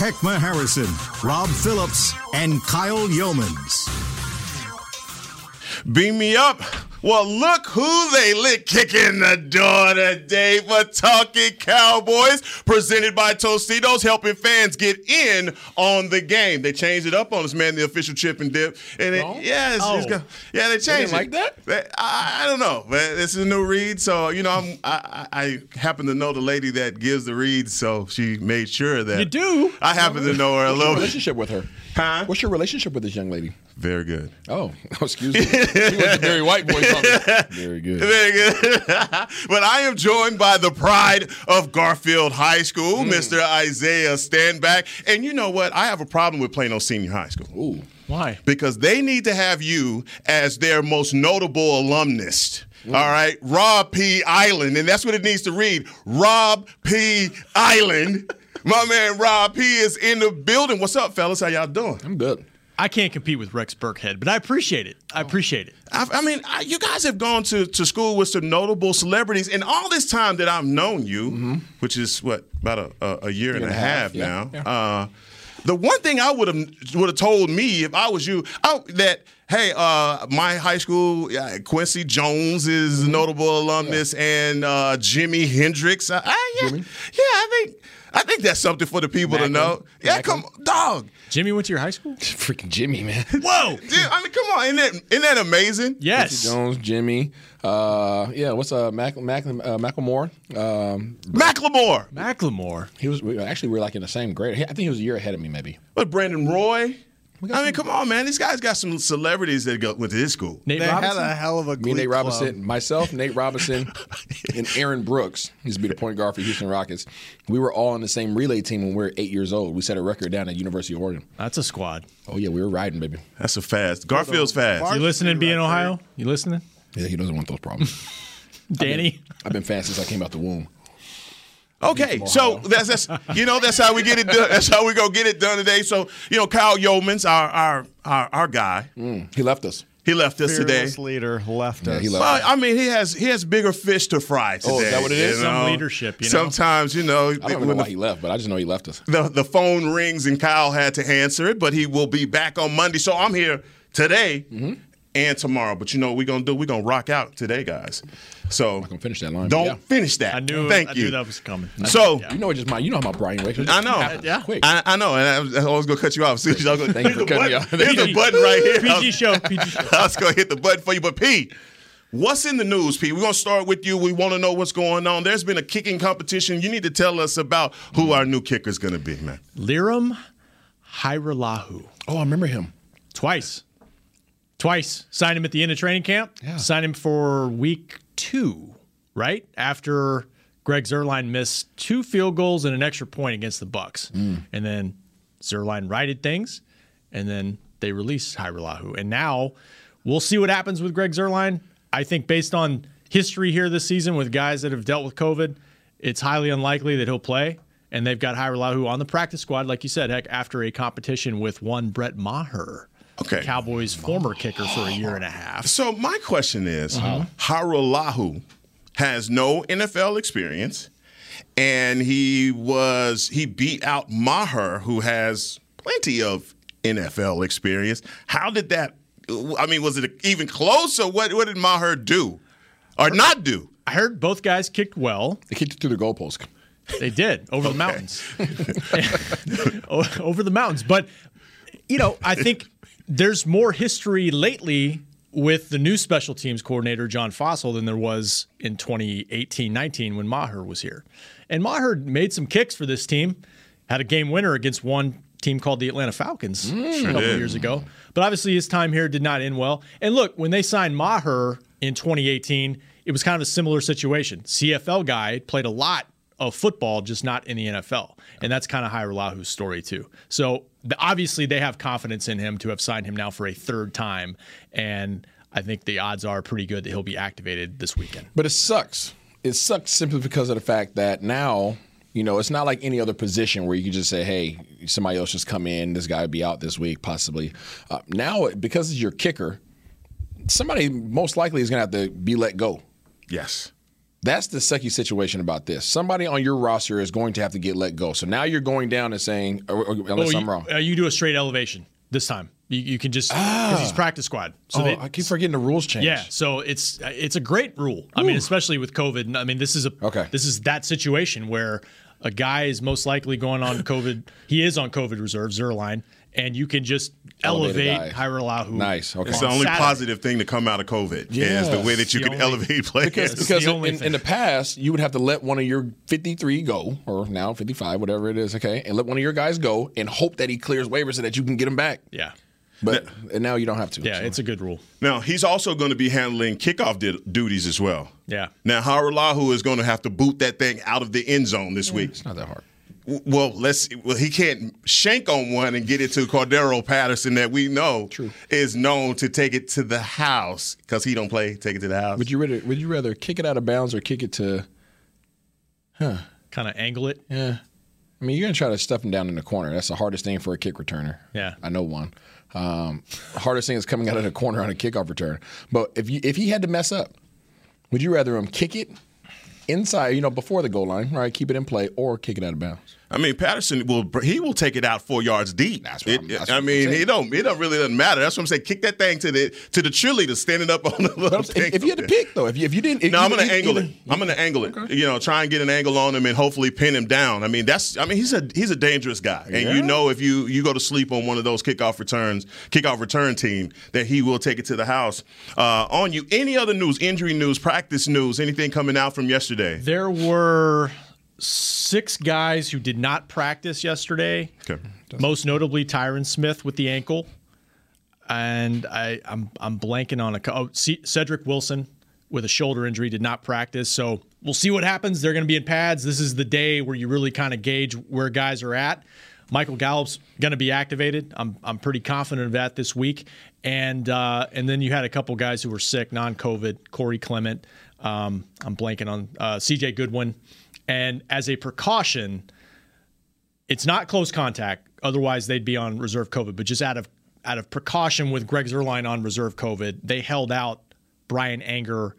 Heckma Harrison, Rob Phillips, and Kyle Youmans. Beam me up. Well, look who they lit kicking the door today for Talking Cowboys, presented by Tostitos, helping fans get in on the game. They changed it up on us, man. The official chip and dip, and it, yeah, it's, oh. it's got, yeah, they changed like it. that? They- I, I don't know, but this is a new read, so you know, I'm, I, I I happen to know the lady that gives the reads, so she made sure that You do? I happen to know her a little relationship with her? Huh? What's your relationship with this young lady? Very good. Oh, oh excuse me. you was a very White boy on me. Very good. Very good. but I am joined by the pride of Garfield High School, hmm. Mr. Isaiah Stanback. And you know what? I have a problem with Plano Senior High School. Ooh. Why? Because they need to have you as their most notable alumnus. Mm. All right, Rob P. Island, and that's what it needs to read. Rob P. Island. My man Rob P. is in the building. What's up, fellas? How y'all doing? I'm good. I can't compete with Rex Burkhead, but I appreciate it. I appreciate it. I, I mean, I, you guys have gone to, to school with some notable celebrities, and all this time that I've known you, which is what about a, a, a year, and a half, yeah. now. Uh, the one thing I would have would have told me if I was you, I, that hey, uh, my high school, uh, Quincy Jones is a notable alumnus, and uh, Jimi Hendrix. Uh, uh, yeah, yeah, I think I think that's something for the people to know. Yeah, Macklin. come, dog. Jimmy went to your high school? Freaking Jimmy, man. Whoa! Dude, I mean, come on, isn't that, isn't that amazing? Yes. Jones, Jimmy. Uh, yeah, what's uh, Mac, Mac, uh, Macklemore? Um, Macklemore. Macklemore. he was we, actually we were like in the same grade. I think he was a year ahead of me, maybe. But Brandon Roy. I mean, come on, man. These guys got some celebrities that go went to his school. Nate They Robinson. had a hell of a Me, Nate club. Robinson, myself, Nate Robinson, and Aaron Brooks. He used to be the point guard for Houston Rockets. We were all on the same relay team when we were eight years old. We set a record down at University of Oregon. That's a squad. Oh yeah, we were riding, baby. That's a fast. Garfield's fast. You listening, be in Ohio? You listening? Yeah, he doesn't want those problems. Danny? I've been fast since I came out the womb. Okay, so that's that's you know that's how we get it done. That's how we go get it done today. So you know, Kyle Youmans, our our our, our guy, He left us. he left us today. Leader left Yeah, us. he left. Well, I mean, he has he has bigger fish to fry today. Oh, is that what it you is? Some leadership, you know? Sometimes, you know, I don't even know why the- he left, but I just know he left us. the, the phone rings and Kyle had to answer it, but he will be back on Monday. So I'm here today Mm-hmm. And tomorrow. But you know what we're gonna do? We're gonna rock out today, guys. So gonna finish that line, Don't yeah. finish that. I knew, Thank I you. knew that was coming. So You know, it just my. You know how my brain works. I know. happens Yeah. Quick. I, I know, and I was, I was gonna cut you off. See, I was gonna, Thank you here's for cutting me button- off. Here's the PG. button right here. PG show. PG show. I was gonna hit the button for you, but P, what's in the news, Pete? We're gonna start with you. We want to know what's going on. There's been a kicking competition. You need to tell us about who our new kicker's gonna be, man. Lirim Hajrullahu. oh, I remember him. Twice. Twice. Signed him at the end of training camp. Yeah. Signed him for week two, right? After Greg Zuerlein missed two field goals and an extra point against the Bucks. Mm. And then Zuerlein righted things, and then they released Hajrullahu. And now we'll see what happens with Greg Zuerlein. I think based on history here this season with guys that have dealt with COVID, it's highly unlikely that he'll play. And they've got Hajrullahu on the practice squad, like you said, heck, after a competition with one Brett Maher. Okay. Cowboys former kicker for a year and a half. So my question is, Uh-huh. Hajrullahu has no NFL experience, and he was he beat out Maher, who has plenty of NFL experience. How did that? I mean, was it even close, or what? What did Maher do, or not do? I heard both guys kicked well. They kicked it through the goalpost. They did over the mountains. Over the mountains. But, you know, I think there's more history lately with the new special teams coordinator, John Fassel, than there was in 2018 19 when Maher was here. And Maher made some kicks for this team, had a game winner against one team called the Atlanta Falcons mm, a couple years ago. But obviously, his time here did not end well. And look, when they signed Maher in 2018, it was kind of a similar situation. CFL guy played a lot of football, just not in the NFL. And that's kind of Hajrullahu story too. So obviously they have confidence in him to have signed him now for a third time, and I think the odds are pretty good that he'll be activated this weekend. But it sucks. It sucks simply because of the fact that now, you know, it's not like any other position where you can just say, hey, somebody else just come in, this guy will be out this week, possibly. Uh, now, because it's your kicker, somebody most likely is going to have to be let go. Yes. That's the sucky situation about this. Somebody on your roster is going to have to get let go. So now you're going down and saying, or, or, unless Oh, I'm you, wrong. uh, you do a straight elevation this time. You, you can just because he's practice squad. So oh, they, I keep forgetting the rules change. Yeah, so it's it's a great rule. I mean, especially with COVID. I mean, this is a Okay. this is that situation where a guy is most likely going on COVID. he is on COVID reserve, Zuerlein, and you can just Elevate a elevate guy. Hajrullahu. Nice, okay. It's the only Saturday. positive thing to come out of COVID Yeah, is the way that you The can only- elevate players. Because, because the in, in the past, you would have to let one of your 53 go, or now 55, whatever it is, okay, and let one of your guys go and hope that he clears waivers so that you can get him back. Yeah, But and now you don't have to. yeah, so. it's a good rule. now he's also going to be handling kickoff di- duties as well. Yeah. Now Hajrullahu is going to have to boot that thing out of the end zone this week. It's not that hard. Well, let's. Well, he can't shank on one and get it to Cordarrelle Patterson that we know True. is known to take it to the house because he don't play. Take it to the house. Would you rather would you rather kick it out of bounds or kick it to? Huh. Kind of angle it. Yeah, I mean you're gonna try to stuff him down in the corner. That's the hardest thing for a kick returner. Yeah. I know one. Um, hardest thing is coming out of the corner on a kickoff return. But if you if he had to mess up, would you rather him kick it inside, you know, before the goal line, right? Keep it in play, or kick it out of bounds? I mean, Patterson will he will take it out four yards deep. That's what It- I'm- that's what I I'm mean, he don't. It don't really doesn't matter. That's what I'm saying. Kick that thing to the to the cheerleader standing up on the little If, thing. if you had to pick though, if you if you didn't, if No, you, I'm gonna either- angle it. either- I'm gonna angle it. You know, try and get an angle on him and hopefully pin him down. I mean, that's. I mean, he's a he's a dangerous guy, and you know if you you go to sleep on one of those kickoff returns, kickoff return team, that he will take it to the house. Uh, on you, any other news, injury news, practice news, anything coming out from yesterday? There were six guys who did not practice yesterday. Okay. Most notably Tyron Smith with the ankle, and I, I'm I'm blanking on a oh, C- Cedric Wilson with a shoulder injury did not practice. So we'll see what happens. They're going to be in pads. This is the day where you really kind of gauge where guys are at. Michael Gallup's going to be activated. I'm I'm pretty confident of that this week. And uh, and then you had a couple guys who were sick, non-COVID. Corey Clement. Um, I'm blanking on uh, C.J. Goodwin. And as a precaution, it's not close contact. Otherwise, they'd be on reserve COVID. But just out of out of precaution with Greg Zuerlein on reserve COVID, they held out Bryan Anger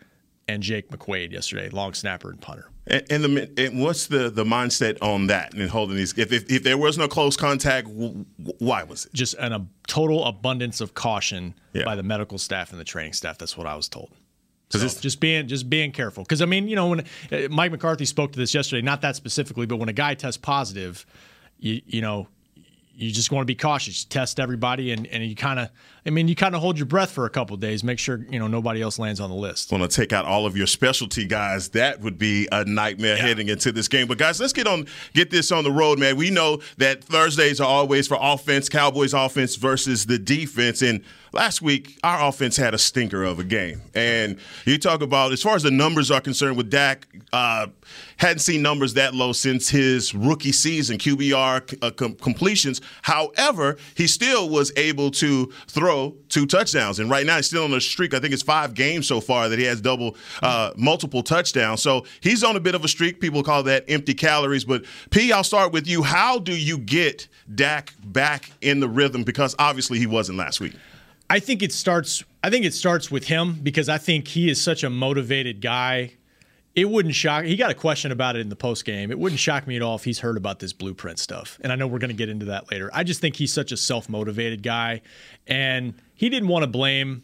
and Jake McQuaide yesterday, long snapper and punter. And, and the and what's the the mindset on that and holding these? If if, if there was no close contact, w- why was it? Just an, a total abundance of caution Yeah. by the medical staff and the training staff. That's what I was told. So just being just being careful because I mean you know when uh, Mike McCarthy spoke to this yesterday, not that specifically, but when a guy tests positive, you you know you just want to be cautious. You test everybody and, and you kind of I mean you kind of hold your breath for a couple of days, make sure you know nobody else lands on the list. want to take out all of your specialty guys, that would be a nightmare heading into this game. But guys, let's get on get this on the road, man. We know that Thursdays are always for offense, Cowboys offense versus the defense. And last week, our offense had a stinker of a game. And you talk about as far as the numbers are concerned with Dak, uh, hadn't seen numbers that low since his rookie season, QBR uh, com- completions. However, he still was able to throw two touchdowns, and right now he's still on a streak. I think it's five games so far that he has double, uh, multiple touchdowns. So he's on a bit of a streak. People call that empty calories. But P, I'll start with you. How do you get Dak back in the rhythm? Because obviously he wasn't last week. I think it starts. I think it starts with him because I think he is such a motivated guy. It wouldn't shock. He got a question about it in the post game. It wouldn't shock me at all if he's heard about this blueprint stuff. And I know we're going to get into that later. I just think he's such a self motivated guy, and he didn't want to blame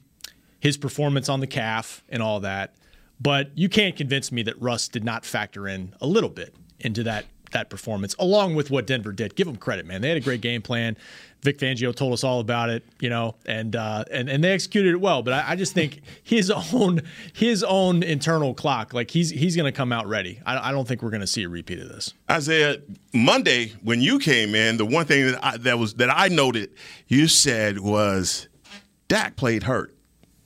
his performance on the calf and all that. But you can't convince me that Russ did not factor in a little bit into that that performance, along with what Denver did. Give them credit, man. They had a great game plan. Vic Fangio told us all about it, you know, and uh, and and they executed it well. But I, I just think his own his own internal clock, like he's he's going to come out ready. I, I don't think we're going to see a repeat of this. Isaiah, Monday when you came in, the one thing that I, that was that I noted you said was Dak played hurt.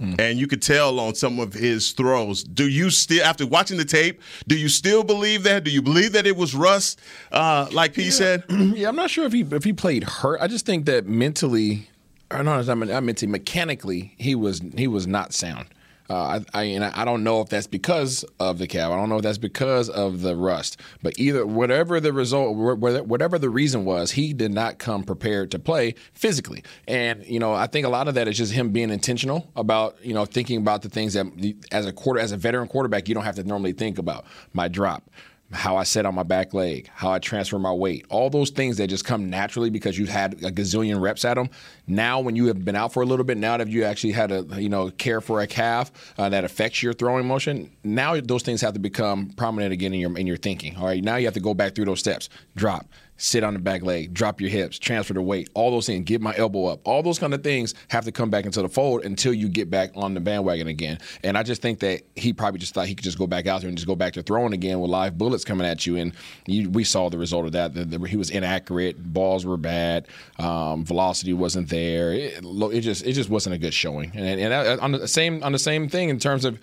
And you could tell on some of his throws. Do you still, after watching the tape, do you still believe that? Do you believe that it was rust, uh, like P said? Yeah, I'm not sure if he if he played hurt. I just think that mentally, or no, I mean, I meant to mechanically, he was he was not sound. Uh, I, I, and I don't know if that's because of the cab. I don't know if that's because of the rust. But either whatever the result, whatever the reason was, he did not come prepared to play physically. And you know, I think a lot of that is just him being intentional about you know thinking about the things that as a quarter as a veteran quarterback you don't have to normally think about. My drop, how I set on my back leg, how I transfer my weight, all those things that just come naturally because you've had a gazillion reps at them. Now, when you have been out for a little bit, now that you actually had to, you know, care for a calf uh, that affects your throwing motion, now those things have to become prominent again in your in your thinking. All right, now you have to go back through those steps. Drop, sit on the back leg, drop your hips, transfer the weight, all those things, get my elbow up. All those kind of things have to come back into the fold until you get back on the bandwagon again. And I just think that he probably just thought he could just go back out there and just go back to throwing again with live bullets coming at you. And you, we saw the result of that. The, the, he was inaccurate, balls were bad, um, velocity wasn't there. It, it, just it just wasn't a good showing. And, and on the same on the same thing in terms of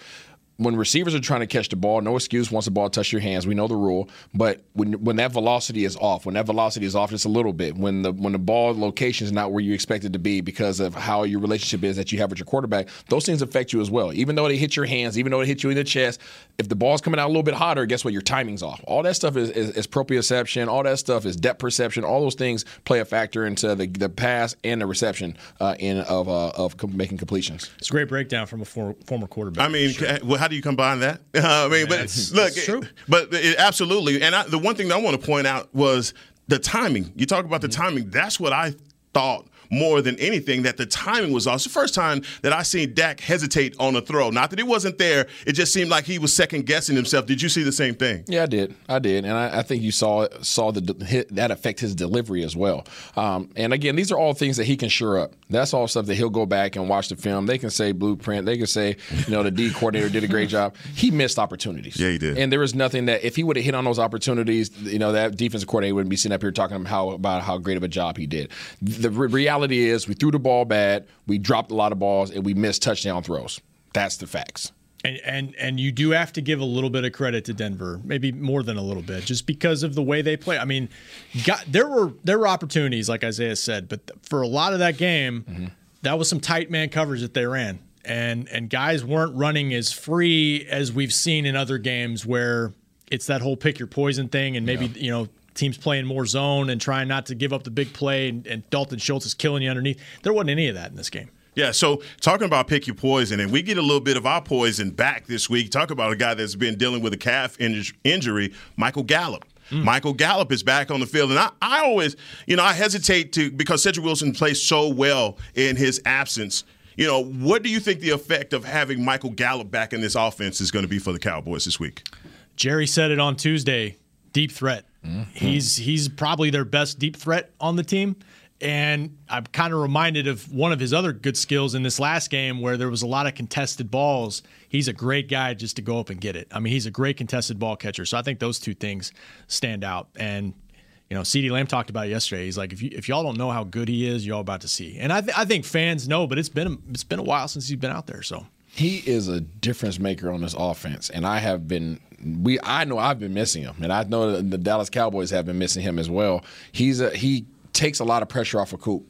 when receivers are trying to catch the ball, no excuse once the ball touches your hands. We know the rule, but when when that velocity is off, when that velocity is off just a little bit, when the when the ball location is not where you expect it to be because of how your relationship is that you have with your quarterback, those things affect you as well. Even though they hit your hands, even though it hit you in the chest, if the ball's coming out a little bit hotter, guess what? Your timing's off. All that stuff is, is, is proprioception. All that stuff is depth perception. All those things play a factor into the, the pass and the reception uh, in of uh, of making completions. It's a great breakdown from a for, former quarterback. I mean, sure. well, how do you combine that? I mean, but it's, look, it's true. but it, absolutely. And I, the one thing that I want to point out was the timing. You talk about the mm-hmm. timing. That's what I thought more than anything that the timing was off. It's the first time that I seen Dak hesitate on a throw. Not that it wasn't there, it just seemed like he was second guessing himself. Did you see the same thing? Yeah, I did. I did, and I, I think you saw saw the hit, that affect his delivery as well. Um, and again, these are all things that he can sure up. That's all stuff that he'll go back and watch the film. They can say blueprint. They can say, you know, the D coordinator did a great job. He missed opportunities. Yeah, he did. And there was nothing that if he would have hit on those opportunities, you know, that defensive coordinator wouldn't be sitting up here talking how about how great of a job he did. The re- reality is, we threw the ball bad, we dropped a lot of balls, and we missed touchdown throws. That's the facts. And, and and you do have to give a little bit of credit to Denver, maybe more than a little bit, just because of the way they play. I mean, got, there were there were opportunities, like Isaiah said, but for a lot of that game, mm-hmm. that was some tight man coverage that they ran, and and guys weren't running as free as we've seen in other games where it's that whole pick your poison thing, and maybe yeah. you know teams playing more zone and trying not to give up the big play, and, and Dalton Schultz is killing you underneath. There wasn't any of that in this game. Yeah, so talking about pick your poison, and we get a little bit of our poison back this week. Talk about a guy that's been dealing with a calf injury, Michael Gallup. Mm. Michael Gallup is back on the field. And I, I always, you know, I hesitate to, because Cedric Wilson plays so well in his absence. You know, what do you think the effect of having Michael Gallup back in this offense is going to be for the Cowboys this week? Jerry said it on Tuesday deep threat. Mm-hmm. He's he's probably their best deep threat on the team. And I'm kind of reminded of one of his other good skills in this last game where there was a lot of contested balls. He's a great guy just to go up and get it. I mean, he's a great contested ball catcher. So I think those two things stand out. And, you know, CeeDee Lamb talked about it yesterday. He's like, if, you, if y'all don't know how good he is, y'all about to see. And I, th- I think fans know, but it's been, it's been a while since he's been out there. So he is a difference maker on this offense. And I have been we I know I've been missing him, and I know the Dallas Cowboys have been missing him as well. He's a he takes a lot of pressure off of Coop.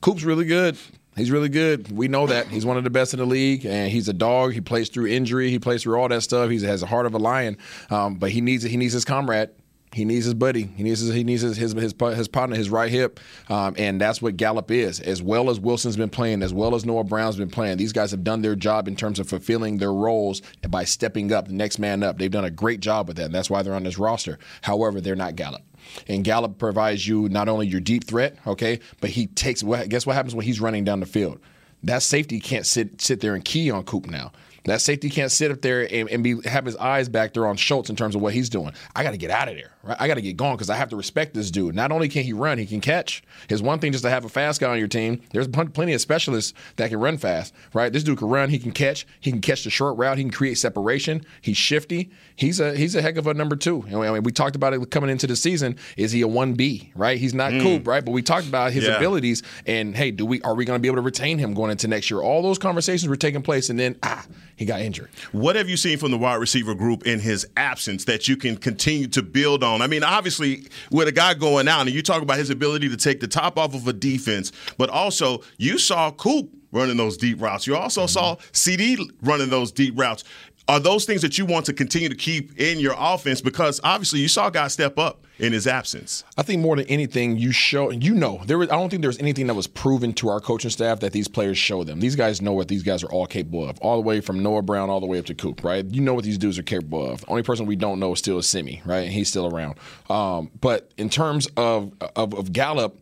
Coop's really good. He's really good. We know that. He's one of the best in the league, and he's a dog. He plays through injury. He plays through all that stuff. He has a heart of a lion, um, but he needs he needs his comrade. He needs his buddy. He needs his, he needs his his, his, his partner, his right hip, um, and that's what Gallup is. As well as Wilson's been playing, as well as Noah Brown's been playing, these guys have done their job in terms of fulfilling their roles by stepping up, the next man up. They've done a great job with that, and that's why they're on this roster. However, they're not Gallup. And Gallup provides you not only your deep threat, okay, but he takes. Guess what happens when he's running down the field? That safety can't sit sit there and key on Coop now That safety can't sit up there and, and be have his eyes back there on Schultz in terms of what he's doing. I got to get out of there. Right? I got to get going because I have to respect this dude. Not only can he run, he can catch. His one thing just to have a fast guy on your team. There's plenty of specialists that can run fast. Right? This dude can run. He can catch. He can catch the short route. He can create separation. He's shifty. He's a he's a heck of a number two. And I mean, we talked about it coming into the season. Is he a one B? Right? He's not Coop. Right? But we talked about his Yeah. abilities and hey, do we are we going to be able to retain him going into next year? All those conversations were taking place, and then ah, he got injured. What have you seen from the wide receiver group in his absence that you can continue to build on? I mean, obviously, with a guy going out, and you talk about his ability to take the top off of a defense, but also you saw Coop running those deep routes. You also mm-hmm. saw CeeDee running those deep routes. Are those things that you want to continue to keep in your offense? Because obviously, you saw guys step up in his absence. I think more than anything, you show you know there. Was, I don't think there's anything that was proven to our coaching staff that these players show them. These guys know what these guys are all capable of, all the way from Noah Brown all the way up to Coop. Right? You know what these dudes are capable of. The only person we don't know is still Simi. Right? And he's still around. Um, but in terms of of, of Gallup.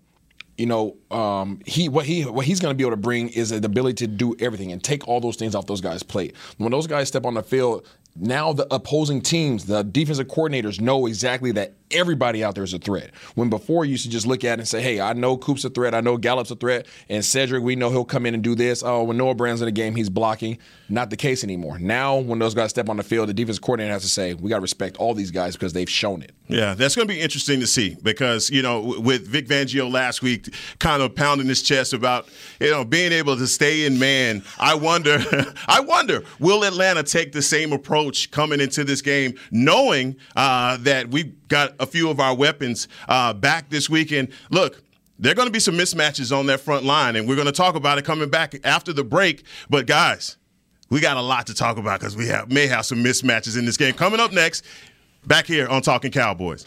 You know, um, he what he what he's going to be able to bring is the ability to do everything and take all those things off those guys' plate. When those guys step on the field, now the opposing teams, the defensive coordinators know exactly that everybody out there is a threat. When before you used to just look at it and say, hey, I know Coop's a threat, I know Gallup's a threat, and Cedric, we know he'll come in and do this. Oh, when Noah Brown's in the game, he's blocking. Not the case anymore. Now, when those guys step on the field, the defense coordinator has to say, we got to respect all these guys because they've shown it. Yeah, that's going to be interesting to see because you know with Vic Fangio last week, kind of pounding his chest about you know being able to stay in man. I wonder, I wonder, will Atlanta take the same approach coming into this game, knowing uh, that we've got a few of our weapons uh, back this weekend? Look. There are going to be some mismatches on that front line, and we're going to talk about it coming back after the break. But guys, we got a lot to talk about because we have may have some mismatches in this game. Coming up next, back here on Talking Cowboys.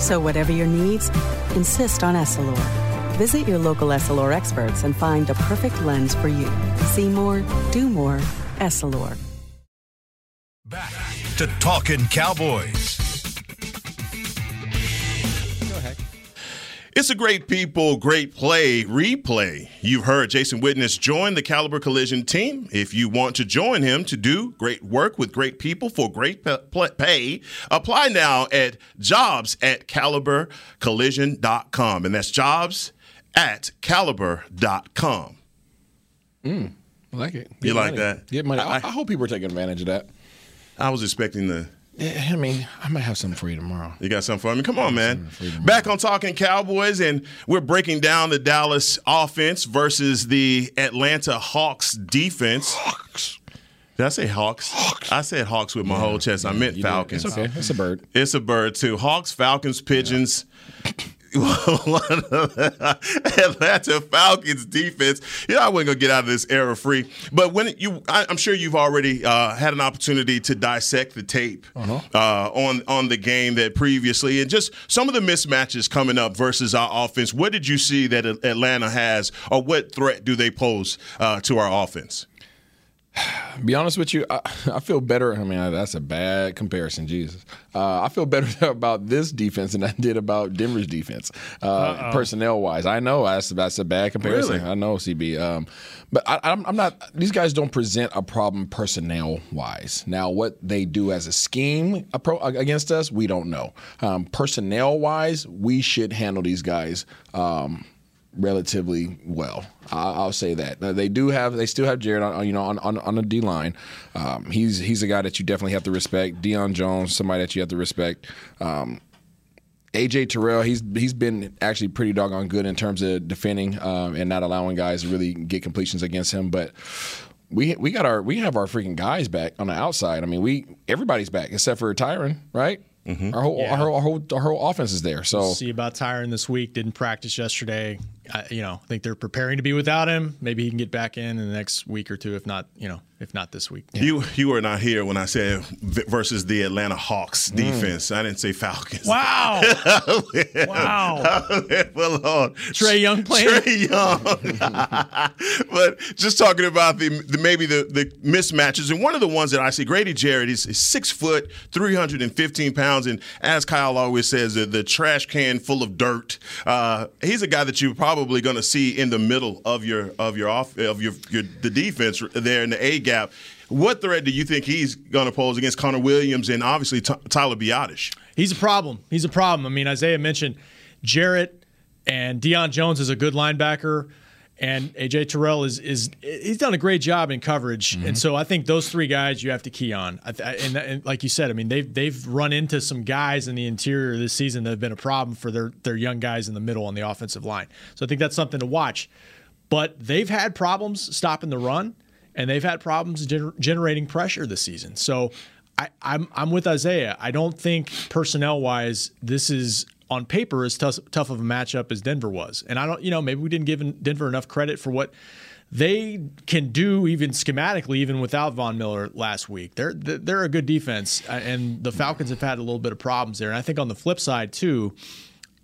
So, whatever your needs, insist on Essilor. Visit your local Essilor experts and find the perfect lens for you. See more, do more, Essilor. Back to Talking Cowboys. It's a great people, great play, replay. You've heard Jason Witten's join the Caliber Collision team. If you want to join him to do great work with great people for great pay, apply now at jobs at calibercollision.com. And that's jobs at caliber.com. Mm, I like it. you like that? Get money. I, I- I hope people are taking advantage of that. I was expecting the. Yeah, I mean, I might have something for you tomorrow. You got something for me? Come on, man. Back on Talking Cowboys, and we're breaking down the Dallas offense versus the Atlanta Hawks defense. Hawks. Did I say Hawks? Hawks. I said Hawks with my whole chest. I meant You did. Falcons. It's okay. It's a bird. It's a bird, too. Hawks, Falcons, Pigeons. the Atlanta Falcons defense. You know, I wasn't gonna get out of this era free, but when you, I, am sure you've already uh, had an opportunity to dissect the tape uh-huh. uh, on on the game that previously, and just some of the mismatches coming up versus our offense. What did you see that Atlanta has, or what threat do they pose uh, to our offense? be honest with you, I, I, feel better. I mean, that's a bad comparison, Jesus. Uh, I feel better about this defense than I did about Denver's defense, uh, personnel wise. I know that's that's a bad comparison. Really? I know, CB. Um, but I, am not. These guys don't present a problem personnel wise. Now, what they do as a scheme against us, we don't know. Um, personnel wise, we should handle these guys. Um, relatively well. I'll say that they do have they still have Jarrett on you know on on, on the D line. Um, he's he's a guy that you definitely have to respect. Deion Jones, somebody that you have to respect. Um, AJ Terrell, he's he's been actually pretty doggone good in terms of defending um, and not allowing guys to really get completions against him. But we we got our we have our freaking guys back on the outside. I mean, we everybody's back except for Tyron, right? Mm-hmm. Our, whole, yeah. our, whole, our, whole, our whole offense is there. So we'll see about Tyron this week. Didn't practice yesterday. I, you know, I think they're preparing to be without him. Maybe he can get back in in the next week or two, if not, you know, if not this week. Yeah. You you were not here when I said versus the Atlanta Hawks mm. defense. I didn't say Falcons. Wow. wow. well. Trae Young playing. Trae Young. but just talking about the, the, maybe the, the mismatches, and one of the ones that I see, Grady Jarrett is, is six foot, 315 pounds, and as Kyle always says, the, the trash can full of dirt. Uh, he's a guy that you're probably going to see in the middle of your of your off of your, your the defense there in the A gap. What threat do you think he's going to pose against Connor Williams and obviously T- Tyler Biadasz? He's a problem. He's a problem. I mean, Isaiah mentioned Jarrett and Deion Jones is a good linebacker and AJ Terrell is is he's done a great job in coverage, mm-hmm. and so I think those three guys you have to key on. And, and, like you said, I mean they've they've run into some guys in the interior this season that have been a problem for their their young guys in the middle on the offensive line. So I think that's something to watch. But they've had problems stopping the run and they've had problems gener- generating pressure this season. So I, I'm I'm with Isaiah. I don't think personnel wise this is on paper as tough, tough of a matchup as Denver was. And I don't, you know, maybe we didn't give Denver enough credit for what they can do even schematically, even without Von Miller last week. They're they're a good defense, uh, and the Falcons have had a little bit of problems there. And I think on the flip side too,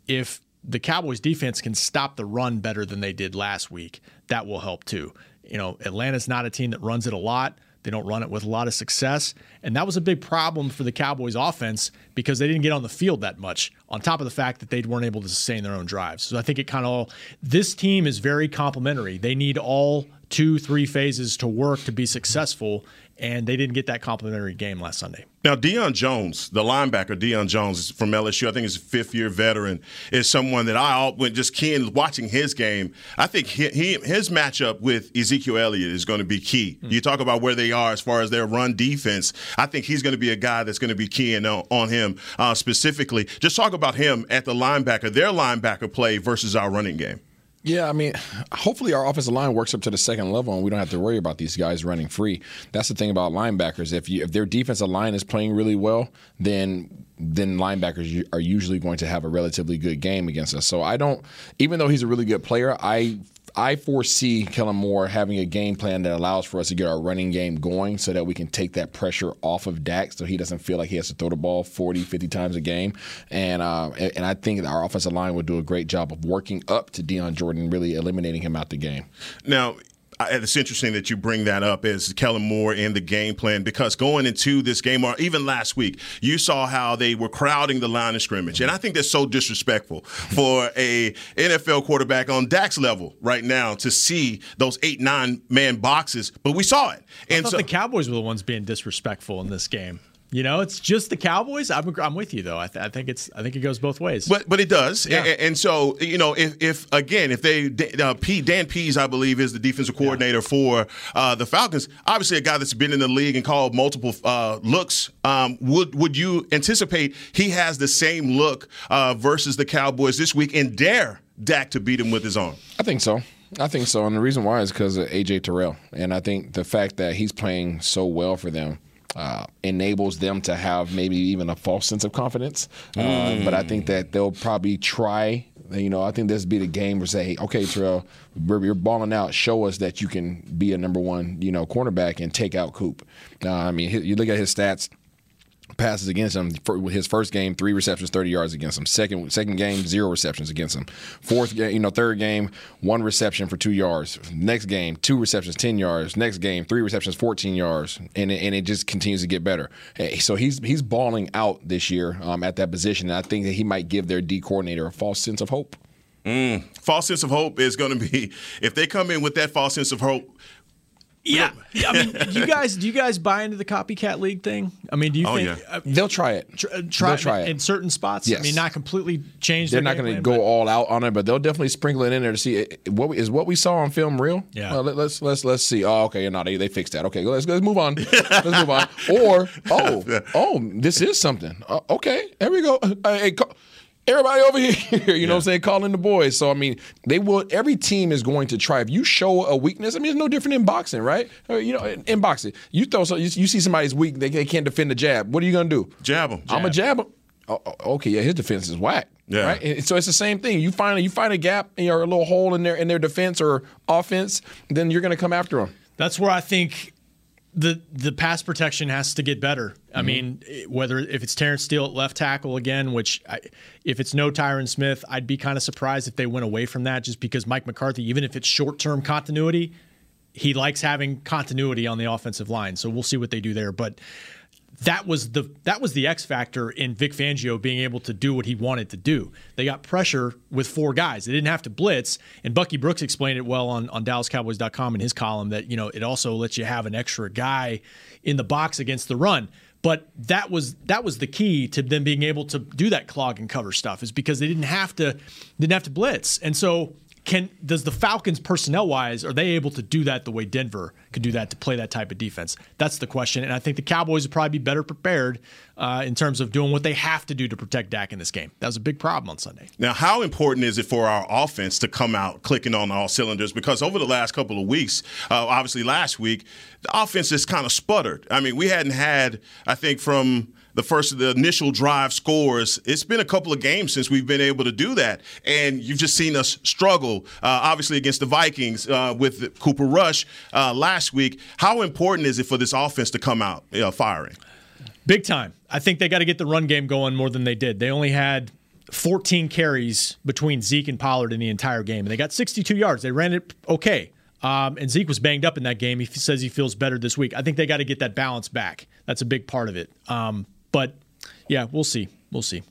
if the Cowboys defense can stop the run better than they did last week, that will help too you know, Atlanta's not a team that runs it a lot. They don't run it with a lot of success. And that was a big problem for the Cowboys offense because they didn't get on the field that much, on top of the fact that they weren't able to sustain their own drives. So I think it kind of all, this team is very complementary. They need all two, three phases to work to be successful and they didn't get that complimentary game last Sunday. Now, Deion Jones, the linebacker, Deion Jones from LSU, I think he's a fifth year veteran, is someone that I went just keen watching his game. I think he, he, his matchup with Ezekiel Elliott is going to be key. Mm-hmm. You talk about where they are as far as their run defense. I think he's going to be a guy that's going to be keying on, on him uh, specifically. Just talk about him at the linebacker, their linebacker play versus our running game. Yeah, I mean, hopefully our offensive line works up to the second level, and we don't have to worry about these guys running free. That's the thing about linebackers. If you if their defensive line is playing really well, then then linebackers are usually going to have a relatively good game against us. So I don't, even though he's a really good player, I I foresee Kellen Moore having a game plan that allows for us to get our running game going so that we can take that pressure off of Dak so he doesn't feel like he has to throw the ball 40, 50 times a game. And, uh, and I think our offensive line will do a great job of working up to Dion Jordan, really eliminating him out the game. Now, it's interesting that you bring that up as Kellen Moore in the game plan because going into this game, or even last week, you saw how they were crowding the line of scrimmage, and I think that's so disrespectful for a NFL quarterback on Dak's level right now to see those eight nine man boxes. But we saw it, and I thought so, the Cowboys were the ones being disrespectful in this game. You know, it's just the Cowboys. I'm, I'm with you though. I, th- I, think it's I think it goes both ways. But but it does. Yeah. And, and, so you know, if, if again, if they uh, P, Dean Pees, I believe, is the defensive coordinator yeah. for uh, the Falcons. Obviously, a guy that's been in the league and called multiple uh, looks. Um, would would you anticipate he has the same look uh, versus the Cowboys this week and dare Dak to beat him with his arm? I think so. I think so, and the reason why is because of AJ Terrell, and I think the fact that he's playing so well for them uh, enables them to have maybe even a false sense of confidence. Mm. Uh, but I think that they'll probably try you know, I think this be the game where say, okay, Terrell, you're balling out. Show us that you can be a number one, you know, cornerback and take out Coop. Uh, I mean, you look at his stats passes against him. For his first game, three receptions, thirty yards against him. Second second game, zero receptions against him. Fourth game, you know, third game, one reception for two yards. Next game, two receptions, ten yards. Next game, three receptions, fourteen yards, and it, and it just continues to get better. So he's he's balling out this year um, at that position, and I think that he might give their D coordinator a false sense of hope. Mm. False sense of hope is going to be if they come in with that false sense of hope. Yeah, yeah. I mean, do you guys do you guys buy into the copycat league thing? I mean, do you Oh, think yeah. uh, They'll try it. tr- uh, try, They'll try it. in certain spots? I mean, not completely change. They're their not going to plan, go all out on it, but they'll definitely sprinkle it in there to see eh, what we- is what we saw on film real. Yeah. Well, let, us let's let's see. Oh, okay. No, they they fixed that. Okay, let's let's move on. let's move on. Or oh oh, this is something. Uh, okay, here we go. Uh, hey, call, everybody over here. You know what I'm saying? Calling the boys. So I mean, they will. Every team is going to try. If you show a weakness, I mean, it's no different in boxing, right? Uh, you know, in, in boxing, you throw so you, you see somebody's weak, they, they can't defend the jab. What are you going to do? Jab them. I'm a jab him. Oh, oh, okay, yeah, his defense is whack. Yeah. Right. And so it's the same thing. You find you find a gap in your a little hole in their in their defense or offense, then you're going to come after them. That's where I think the the pass protection has to get better. I Mhm. mean, whether if it's Terrence Steele at left tackle again, which I, if it's no Tyron Smith, I'd be kind of surprised if they went away from that, just because Mike McCarthy, even if it's short term continuity, he likes having continuity on the offensive line. So we'll see what they do there, but. That was the that was the X factor in Vic Fangio being able to do what he wanted to do. They got pressure with four guys. They didn't have to blitz. And Bucky Brooks explained it well on, on DallasCowboys.com in his column that, you know, it also lets you have an extra guy in the box against the run. But that was that was the key to them being able to do that clog and cover stuff, is because they didn't have to didn't have to blitz. And so can does the Falcons personnel wise are they able to do that the way Denver could do that to play that type of defense? That's the question, and I think the Cowboys would probably be better prepared uh, in terms of doing what they have to do to protect Dak in this game. That was a big problem on Sunday. Now, how important is it for our offense to come out clicking on all cylinders? Because over the last couple of weeks, uh, obviously last week, the offense just kind of sputtered. I mean, we hadn't had, I think, from the first the initial drive scores. It's been a couple of games since we've been able to do that, and you've just seen us struggle. Uh, obviously against the Vikings uh, with Cooper Rush uh, last week. How important is it for this offense to come out uh, firing? Big time. I think they got to get the run game going more than they did. They only had 14 carries between Zeke and Pollard in the entire game, and they got 62 yards. They ran it okay. Um, and Zeke was banged up in that game. He says he feels better this week. I think they got to get that balance back. That's a big part of it. Um, but yeah, we'll see. We'll see.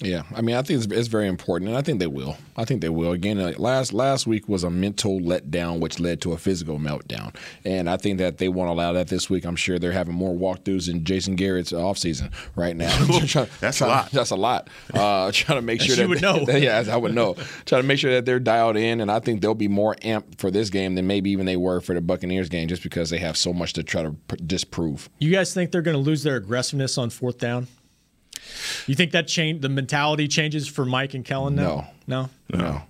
Yeah, I mean, I think it's, it's very important, and I think they will. I think they will. Again, uh, last last week was a mental letdown, which led to a physical meltdown, and I think that they won't allow that this week. I'm sure they're having more walkthroughs in Jason Garrett's offseason right now. Trying- That's a lot. That's a lot. Uh, trying to make As sure you that would know. yeah, as I would know. trying to make sure that they're dialed in, and I think they'll be more amped for this game than maybe even they were for the Buccaneers game, just because they have so much to try to pr- disprove. You guys think they're going to lose their aggressiveness on fourth down? You think that change the mentality changes for Mike and Kellen now? No. No. No.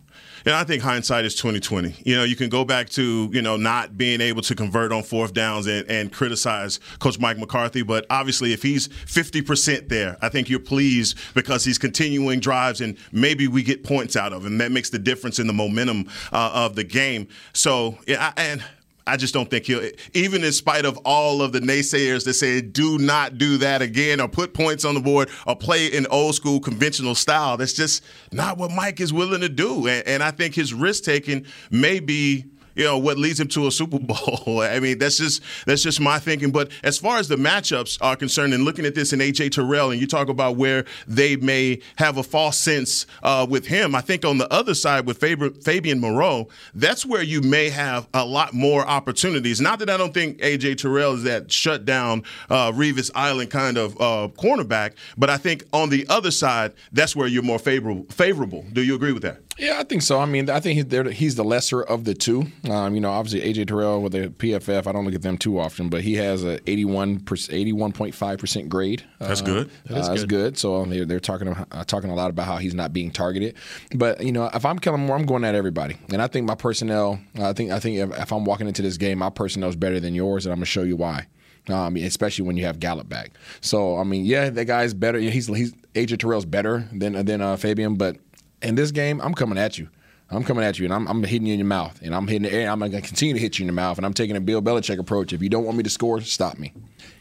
And I think hindsight is twenty twenty. You know, you can go back to you know not being able to convert on fourth downs and, and criticize Coach Mike McCarthy, but obviously if he's fifty percent there, I think you're pleased because he's continuing drives and maybe we get points out of him. That makes the difference in the momentum uh, of the game. So yeah, I, and. I just don't think he'll, even in spite of all of the naysayers that say do not do that again or put points on the board or play in old school conventional style. That's just not what Mike is willing to do. And, and I think his risk taking may be you know what leads him to a Super Bowl. I mean, that's just that's just my thinking. But as far as the matchups are concerned, and looking at this in AJ Terrell, and you talk about where they may have a false sense uh, with him, I think on the other side with Fab- Fabian Moreau, that's where you may have a lot more opportunities. Not that I don't think AJ Terrell is that shut down uh, Revis Island kind of uh, cornerback, but I think on the other side, that's where you're more favorable. Favorable. Do you agree with that? Yeah, I think so. I mean, I think he's, the lesser of the two. Um, you know, obviously AJ Terrell with the PFF, I don't look at them too often, but he has a 81 81.5 percent grade. That's Uh, good. That is uh, That's good. good. So they're, they're talking uh, talking a lot about how he's not being targeted. But you know, if I'm Kellen Moore, I'm going at everybody, and I think my personnel. I think I think if, if I'm walking into this game, my personnel is better than yours, and I'm gonna show you why. Um, especially when you have Gallup back. So I mean, yeah, that guy's better. He's he's AJ Terrell's better than than uh, Fabian, but in this game, I'm coming at you. I'm coming at you, and I'm, I'm hitting you in your mouth, and I'm hitting the air. I'm going to continue to hit you in the mouth, and I'm taking a Bill Belichick approach. If you don't want me to score, stop me.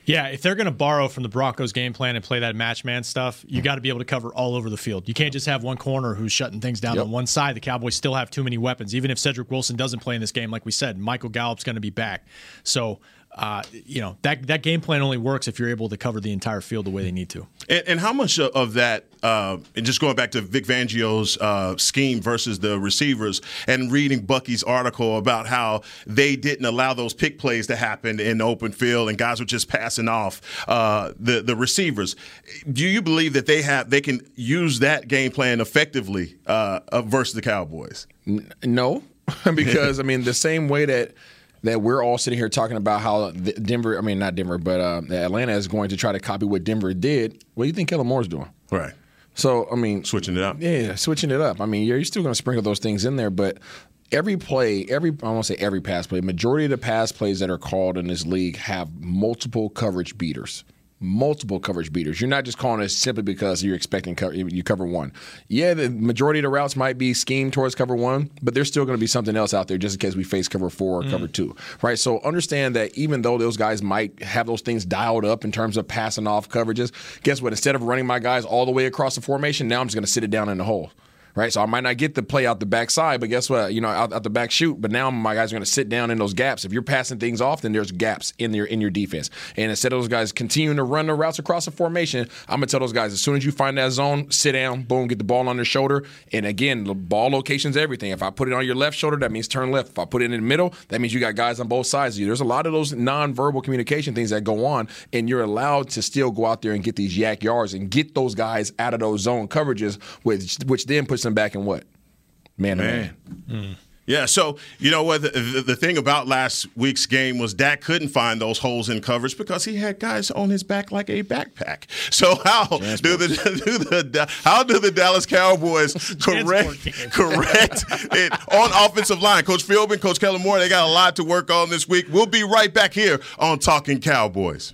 Yeah, if they're going to borrow from the Broncos game plan and play that match man stuff, you got to be able to cover all over the field. You can't just have one corner who's shutting things down Yep. on one side. The Cowboys still have too many weapons. Even if Cedric Wilson doesn't play in this game, like we said, Michael Gallup's going to be back. So, uh, you know that that game plan only works if you're able to cover the entire field the way they need to. And, and how much of- of that, uh, and just going back to Vic Fangio's uh, scheme versus the receivers, and reading Bucky's article about how they didn't allow those pick plays to happen in the open field, and guys were just passing off uh, the the receivers. Do you believe that they have they can use that game plan effectively uh, uh, versus the Cowboys? N- no, because I mean the same way that that we're all sitting here talking about how Denver, I mean not Denver, but uh, Atlanta is going to try to copy what Denver did. What do you think Kellen Moore's doing? Right. So I mean, switching it up. Yeah, switching it up. I mean, you're, you're still going to sprinkle those things in there, but every play, every I won't say every pass play, majority of the pass plays that are called in this league have multiple coverage beaters. Multiple coverage beaters. You're not just calling it simply because you're expecting co- you cover one. Yeah, the majority of the routes might be schemed towards cover one, but there's still going to be something else out there just in case we face cover four or Mm. cover two, right? So understand that even though those guys might have those things dialed up in terms of passing off coverages, guess what? Instead of running my guys all the way across the formation, now I'm just going to sit it down in the hole right? So I might not get the play out the backside, but guess what? You know, out, out the back shoot. But now my guys are going to sit down in those gaps. If you're passing things off, then there's gaps in your in your defense. And instead of those guys continuing to run the routes across the formation, I'm going to tell those guys as soon as you find that zone, sit down, boom, get the ball on their shoulder. And again, the ball location's everything. If I put it on your left shoulder, that means turn left. If I put it in the middle, that means you got guys on both sides of you. There's a lot of those nonverbal communication things that go on, and you're allowed to still go out there and get these YAC yards and get those guys out of those zone coverages, which which then puts them back in what man to man. Hmm. Yeah, so you know what the, the, the thing about last week's game was Dak couldn't find those holes in coverage because he had guys on his back like a backpack. So how do the, do the how do the Dallas Cowboys correct correct it on offensive line? Coach Philbin, Coach Kellen Moore, they got a lot to work on this week. We'll be right back here on Talking Cowboys.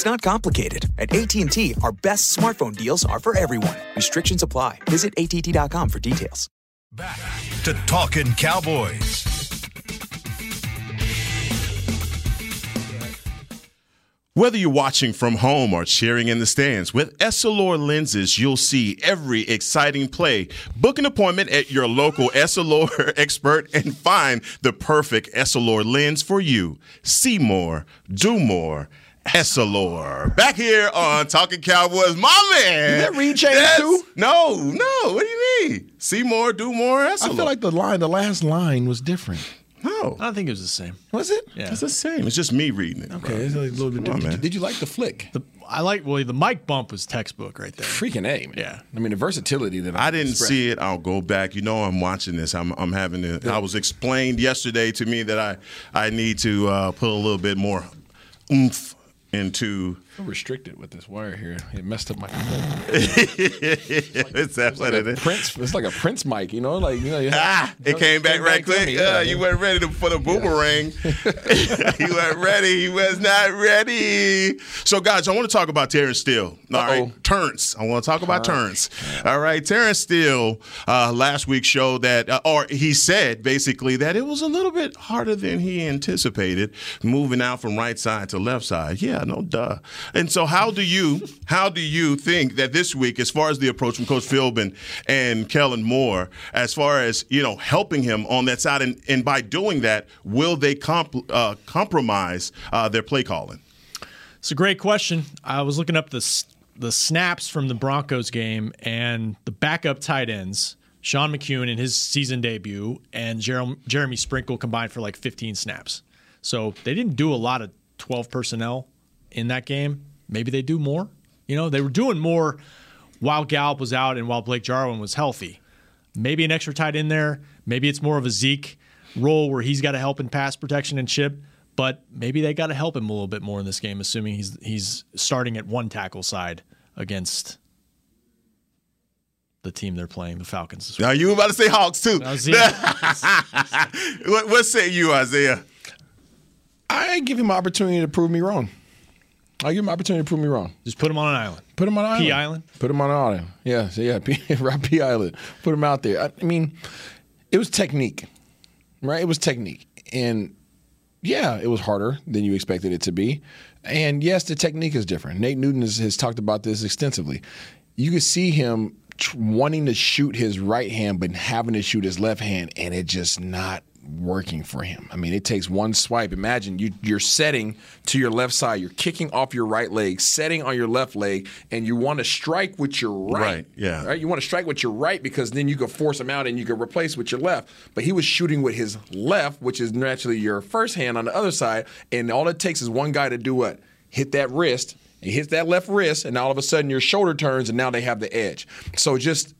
It's not complicated. At AT&T, our best smartphone deals are for everyone. Restrictions apply. Visit att.com for details. Back to Talking Cowboys. Whether you're watching from home or cheering in the stands, with Essilor lenses, you'll see every exciting play. Book an appointment at your local Essilor expert and find the perfect Essilor lens for you. See more, do more. Essilor. Back here on Talking Cowboys, my man. Did that read change Yes. too? No, no. What do you mean? See more, do more. Essilor. I feel like the line, the last line was different. No, I don't think it was the same. Was it? Yeah, it's the same. It's just me reading it. Okay, it's like a little bit Come on, different. man. Did you like the flick? The, I like well the mic bump was textbook right there. Freaking a man. Yeah. I mean the versatility that I didn't see it. I'll go back. You know, I'm watching this. I'm, I'm having to. I was explained yesterday to me that I I need to uh, put a little bit more oomph into. Restricted with this wire here. It messed up my. it's that what it is. Prince. It's like a Prince mic. You know, like you know. You Ah, it came back right quick. me, Uh, you weren't ready to, for the boomerang. you weren't ready. He was not ready. So, guys, I want to talk about Terence Steele. All right, Terence. I want to talk about Terence. All right, Terence Steele uh, last week showed that, uh, or he said basically that it was a little bit harder than he anticipated moving out from right side to left side. Yeah, no duh. And so, how do you how do you think that this week, as far as the approach from Coach Philbin and Kellen Moore, as far as you know, helping him on that side, and, and by doing that, will they comp- uh, compromise uh, their play calling? It's a great question. I was looking up the the snaps from the Broncos game and the backup tight ends. Sean McKeon in his season debut and Jerem- Jeremy Sprinkle combined for like 15 snaps. So they didn't do a lot of 12 personnel in that game. Maybe they do more. You know, they were doing more while Gallup was out and while Blake Jarwin was healthy. Maybe an extra tight in there. Maybe it's more of a Zeke role where he's got to help in pass protection and chip. But maybe they got to help him a little bit more in this game, assuming he's he's starting at one tackle side against the team they're playing, the Falcons. this. Now you were about to say Hawks too. Now, Zeke- what, what say you, Isaiah? I give him an opportunity to prove me wrong. I give him an opportunity to prove me wrong. Just put him on an island. Put him on an island. P Island? Put him on an island. Yeah, so yeah, P, right, P Island. Put him out there. I, I mean, it was technique, right? It was technique, and yeah, it was harder than you expected it to be. And yes, the technique is different. Nate Newton has, has talked about this extensively. You could see him tr- wanting to shoot his right hand, but having to shoot his left hand, and it just not working for him. I mean, it takes one swipe. Imagine you you're setting to your left side, you're kicking off your right leg, setting on your left leg, and you want to strike with your right. Right, yeah. Right? You want to strike with your right because then you can force him out and you can replace with your left. But he was shooting with his left, which is naturally your first hand on the other side, and all it takes is one guy to do what? Hit that wrist. He hits that left wrist, and all of a sudden your shoulder turns, and now they have the edge. So just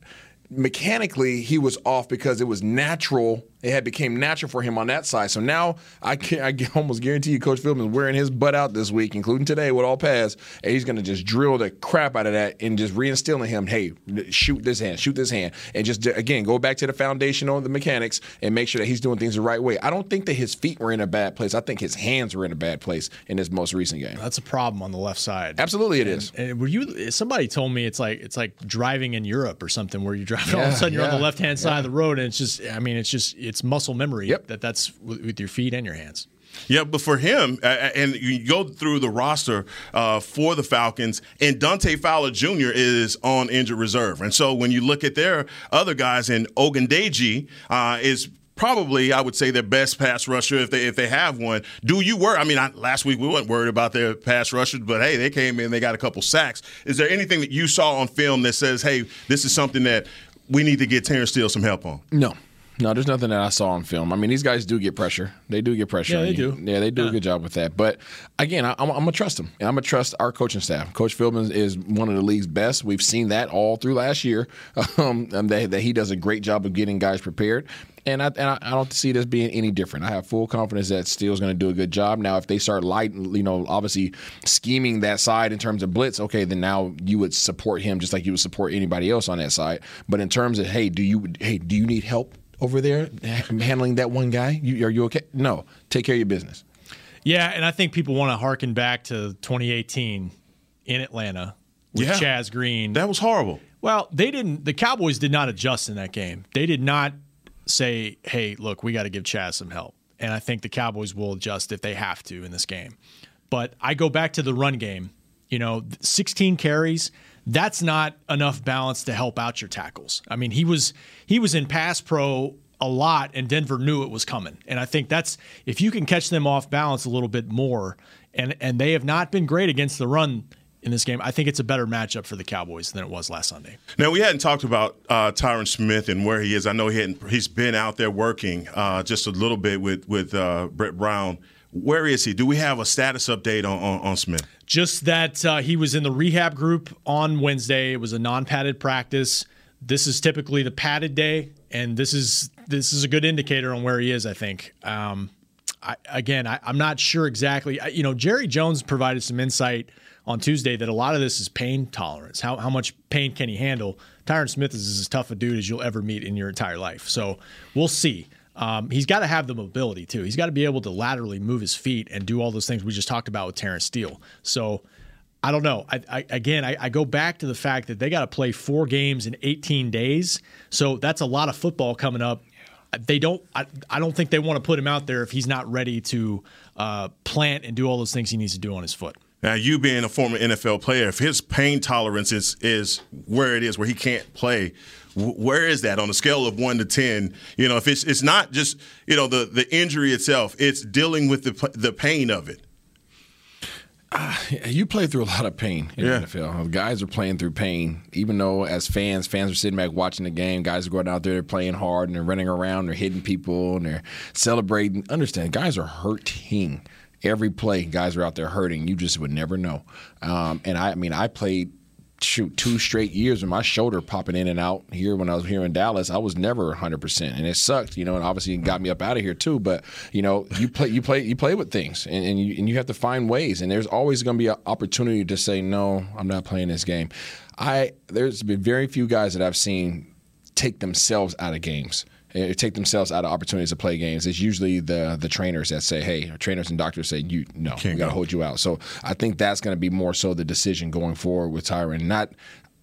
mechanically he was off because it was natural. It had became natural for him on that side. So now I can I almost guarantee you, Coach Philbin is wearing his butt out this week, including today with all pass, and he's going to just drill the crap out of that and just reinstilling him. Hey, shoot this hand, shoot this hand, and just again go back to the foundation on the mechanics and make sure that he's doing things the right way. I don't think that his feet were in a bad place. I think his hands were in a bad place in this most recent game. That's a problem on the left side. Absolutely, it is. And were you? Somebody told me it's like it's like driving in Europe or something, where you drive and all of a sudden you're on the left hand side yeah. of the road, and it's just. I mean, it's just it's muscle memory. yep. That that's with, with your feet and your hands. Yeah, but for him, uh, and you go through the roster uh, for the Falcons, and Dante Fowler Jr. is on injured reserve. And so when you look at their other guys, and Ogundeji uh, is probably, I would say, their best pass rusher if they if they have one. Do you worry? I mean, I, last week we weren't worried about their pass rushers, but hey, they came in, they got a couple sacks. Is there anything that you saw on film that says, hey, this is something that we need to get Terence Steele some help on? No. No, there's nothing that I saw on film. I mean, these guys do get pressure. They do get pressure. Yeah, they do. Yeah, they do a good job with that. But again, I, I'm, I'm gonna trust them, and I'm gonna trust our coaching staff. Coach Philbin is one of the league's best. We've seen that all through last year. Um, and that, that he does a great job of getting guys prepared. And I, and I, I don't see this being any different. I have full confidence that Steele's going to do a good job. Now, if they start light, you know, obviously scheming that side in terms of blitz, okay, then now you would support him just like you would support anybody else on that side. But in terms of, hey, do you, hey, do you need help over there handling that one guy? You, are you okay? No, take care of your business. Yeah, and I think people want to harken back to 2018 in Atlanta with Yeah. Chaz Green. That was horrible. Well, they didn't. The Cowboys did not adjust in that game. They did not say, "Hey, look, we got to give Chaz some help." And I think the Cowboys will adjust if they have to in this game. But I go back to the run game. You know, 16 carries. That's not enough balance to help out your tackles. I mean, he was he was in pass pro a lot, and Denver knew it was coming. And I think that's if you can catch them off balance a little bit more, and and they have not been great against the run in this game. I think it's a better matchup for the Cowboys than it was last Sunday. Now we hadn't talked about uh, Tyron Smith and where he is. I know he hadn't, he's been out there working uh, just a little bit with with uh, Britt Brown. Where is he? Do we have a status update on, on, on Smith? Just that uh, he was in the rehab group on Wednesday. It was a non-padded practice. This is typically the padded day, and this is this is a good indicator on where he is. I think. Um, I, again, I, am not sure exactly. I, you know, Jerry Jones provided some insight on Tuesday that a lot of this is pain tolerance. How, how much pain can he handle? Tyron Smith is as tough a dude as you'll ever meet in your entire life. So we'll see. Um, he's got to have the mobility too. He's got to be able to laterally move his feet and do all those things we just talked about with Terence Steele. So I don't know. I, I, again, I, I, go back to the fact that they got to play four games in 18 days. So that's a lot of football coming up. They don't. I, I don't think they want to put him out there if he's not ready to uh, plant and do all those things he needs to do on his foot. Now, you being a former NFL player, if his pain tolerance is is where it is, where he can't play, where is that on a scale of one to ten? You know, if it's it's not just you know the the injury itself, it's dealing with the the pain of it. Uh, you play through a lot of pain in yeah. the NFL. Guys are playing through pain, even though as fans, fans are sitting back watching the game. Guys are going out there, they're playing hard, and they're running around, they're hitting people, and they're celebrating. Understand, guys are hurting every play. Guys are out there hurting. You just would never know. Um, and I, I mean, I played shoot two straight years with my shoulder popping in and out here when I was here in Dallas. I was never 100%, and it sucked, you know. And obviously, it got me up out of here too. But you know, you play, you play, you play with things, and, and you and you have to find ways. And there's always going to be an opportunity to say no. I'm not playing this game. I there's been very few guys that I've seen take themselves out of games take themselves out of opportunities to play games. It's usually the the trainers that say, "Hey," trainers and doctors say, "You no, Can't we got to hold you out." So I think that's going to be more so the decision going forward with Tyron. Not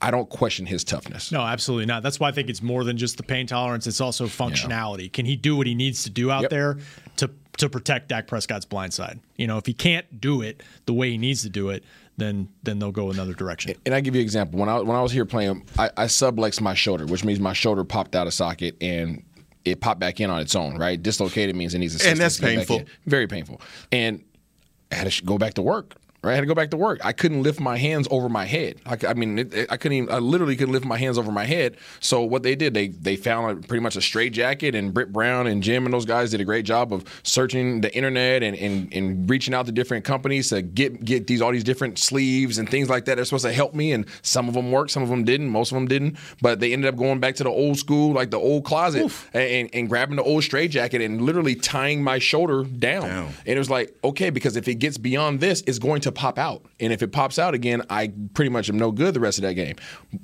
I don't question his toughness. No, absolutely not. That's why I think it's more than just the pain tolerance. It's also functionality. Yeah. Can he do what he needs to do out yep. there to to protect Dak Prescott's blind side? You know, if he can't do it the way he needs to do it, then then they'll go another direction. And I give you an example. When I when I was here playing, I, I subluxed my shoulder, which means my shoulder popped out of socket and it popped back in on its own, right? Dislocated means it needs assistance. And that's painful. Very painful. And I had to go back to work right? I had to go back to work. I couldn't lift my hands over my head. I, I mean, it, it, I couldn't even, I literally couldn't lift my hands over my head. So what they did, they they found a, pretty much a straight jacket, and Britt Brown and Jim and those guys did a great job of searching the internet and, and, and reaching out to different companies to get get these all these different sleeves and things like that. They're supposed to help me, and some of them worked, some of them didn't, most of them didn't. But they ended up going back to the old school, like the old closet, and, and, grabbing the old straight jacket and literally tying my shoulder down. down. And it was like, okay, because if it gets beyond this, it's going to pop out. And if it pops out again, I pretty much am no good the rest of that game.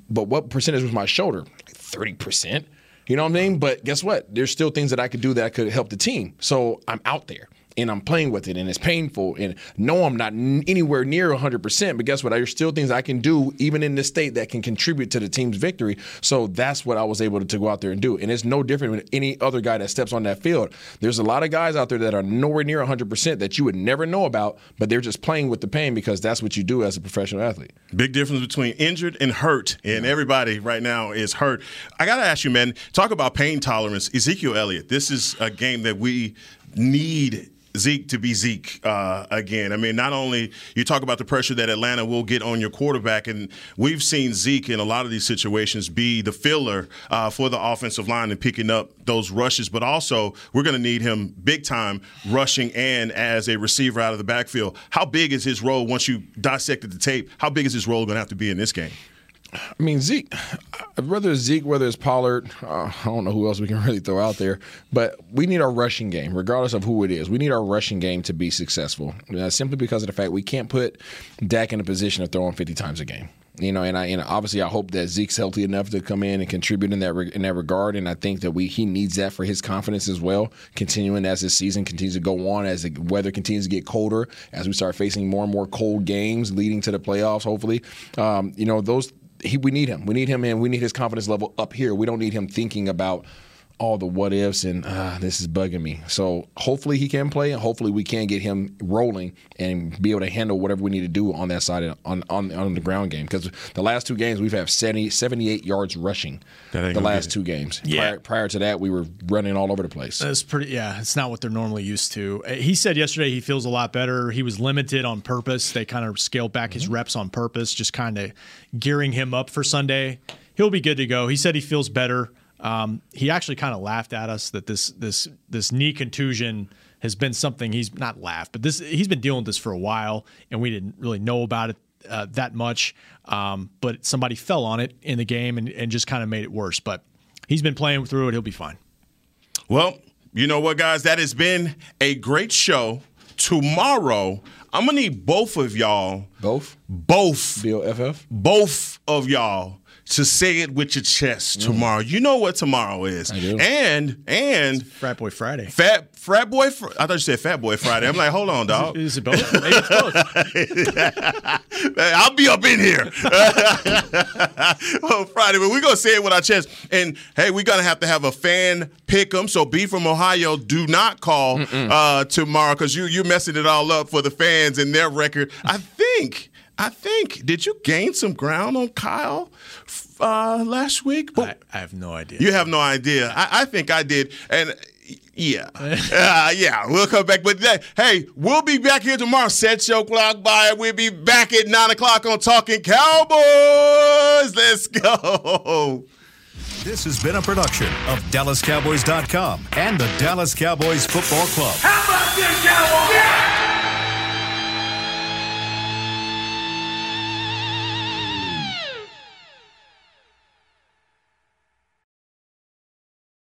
But what percentage was my shoulder? Thirty percent. You know what I mean? But guess what? There's still things that I could do that could help the team. So I'm out there and I'm playing with it and it's painful and no I'm not anywhere near 100% but guess what? There's still things I can do even in this state that can contribute to the team's victory. So that's what I was able to, to go out there and do. And it's no different with any other guy that steps on that field. There's a lot of guys out there that are nowhere near 100% that you would never know about but they're just playing with the pain because that's what you do as a professional athlete. Big difference between injured and hurt and everybody right now is hurt. I got to ask you man talk about pain tolerance. Ezekiel Elliott this is a game that we need Zeke to be Zeke uh, again. I mean, not only you talk about the pressure that Atlanta will get on your quarterback, and we've seen Zeke in a lot of these situations be the filler uh, for the offensive line and picking up those rushes, but also we're going to need him big time rushing and as a receiver out of the backfield. How big is his role once you dissected the tape? How big is his role going to have to be in this game? I mean, Zeke, whether it's Zeke, whether it's Pollard, uh, I don't know who else we can really throw out there, but we need our rushing game, regardless of who it is. We need our rushing game to be successful, uh, simply because of the fact we can't put Dak in a position of throwing 50 times a game. You know, and I and obviously I hope that Zeke's healthy enough to come in and contribute in that re- in that regard, and I think that we he needs that for his confidence as well. Continuing as the season continues to go on, as the weather continues to get colder, as we start facing more and more cold games leading to the playoffs, hopefully, um, you know those he, we need him. We need him and we need his confidence level up here. We don't need him thinking about all the what ifs and uh, this is bugging me. So hopefully he can play and hopefully we can get him rolling and be able to handle whatever we need to do on that side of, on, on on the ground game because the last two games we've had 70, 78 yards rushing the last two games. Yeah. Prior, prior to that we were running all over the place. It's pretty. Yeah, it's not what they're normally used to. Uh, He said yesterday he feels a lot better. He was limited on purpose. They kind of scaled back his reps on purpose, just kind of gearing him up for Sunday. He'll be good to go. He said he feels better. Um, he actually kind of laughed at us that this this this knee contusion has been something he's not laughed, but this he's been dealing with this for a while, and we didn't really know about it uh, that much. Um, but somebody fell on it in the game and, and just kind of made it worse. But he's been playing through it. He'll be fine. Well, you know what, guys? That has been a great show. Tomorrow, I'm gonna need both of y'all. Both? Both. BOFF? Both of y'all to say it with your chest tomorrow. You know what tomorrow is. I do. And and Frat Boy Friday. Fat Frat Boy Fr- I thought you said Fat Boy Friday. I'm like, hold on, dog. Is it both? Maybe it's both. I'll be up in here. oh, Friday, but we're gonna say it with our chest. And hey, we're gonna have to have a fan pick 'em. So be from Ohio, do not call uh, tomorrow because you you're messing it all up for the fans and their record. I think. I think. Did you gain some ground on Kyle uh, last week? I, I have no idea. You have no idea. I, I think I did. And yeah. uh, yeah, we'll come back. But uh, hey, we'll be back here tomorrow. Set your clock by. We'll be back at 9 o'clock on Talking Cowboys. Let's go. This has been a production of DallasCowboys.com and the Dallas Cowboys Football Club. How about this, Cowboys? Yeah!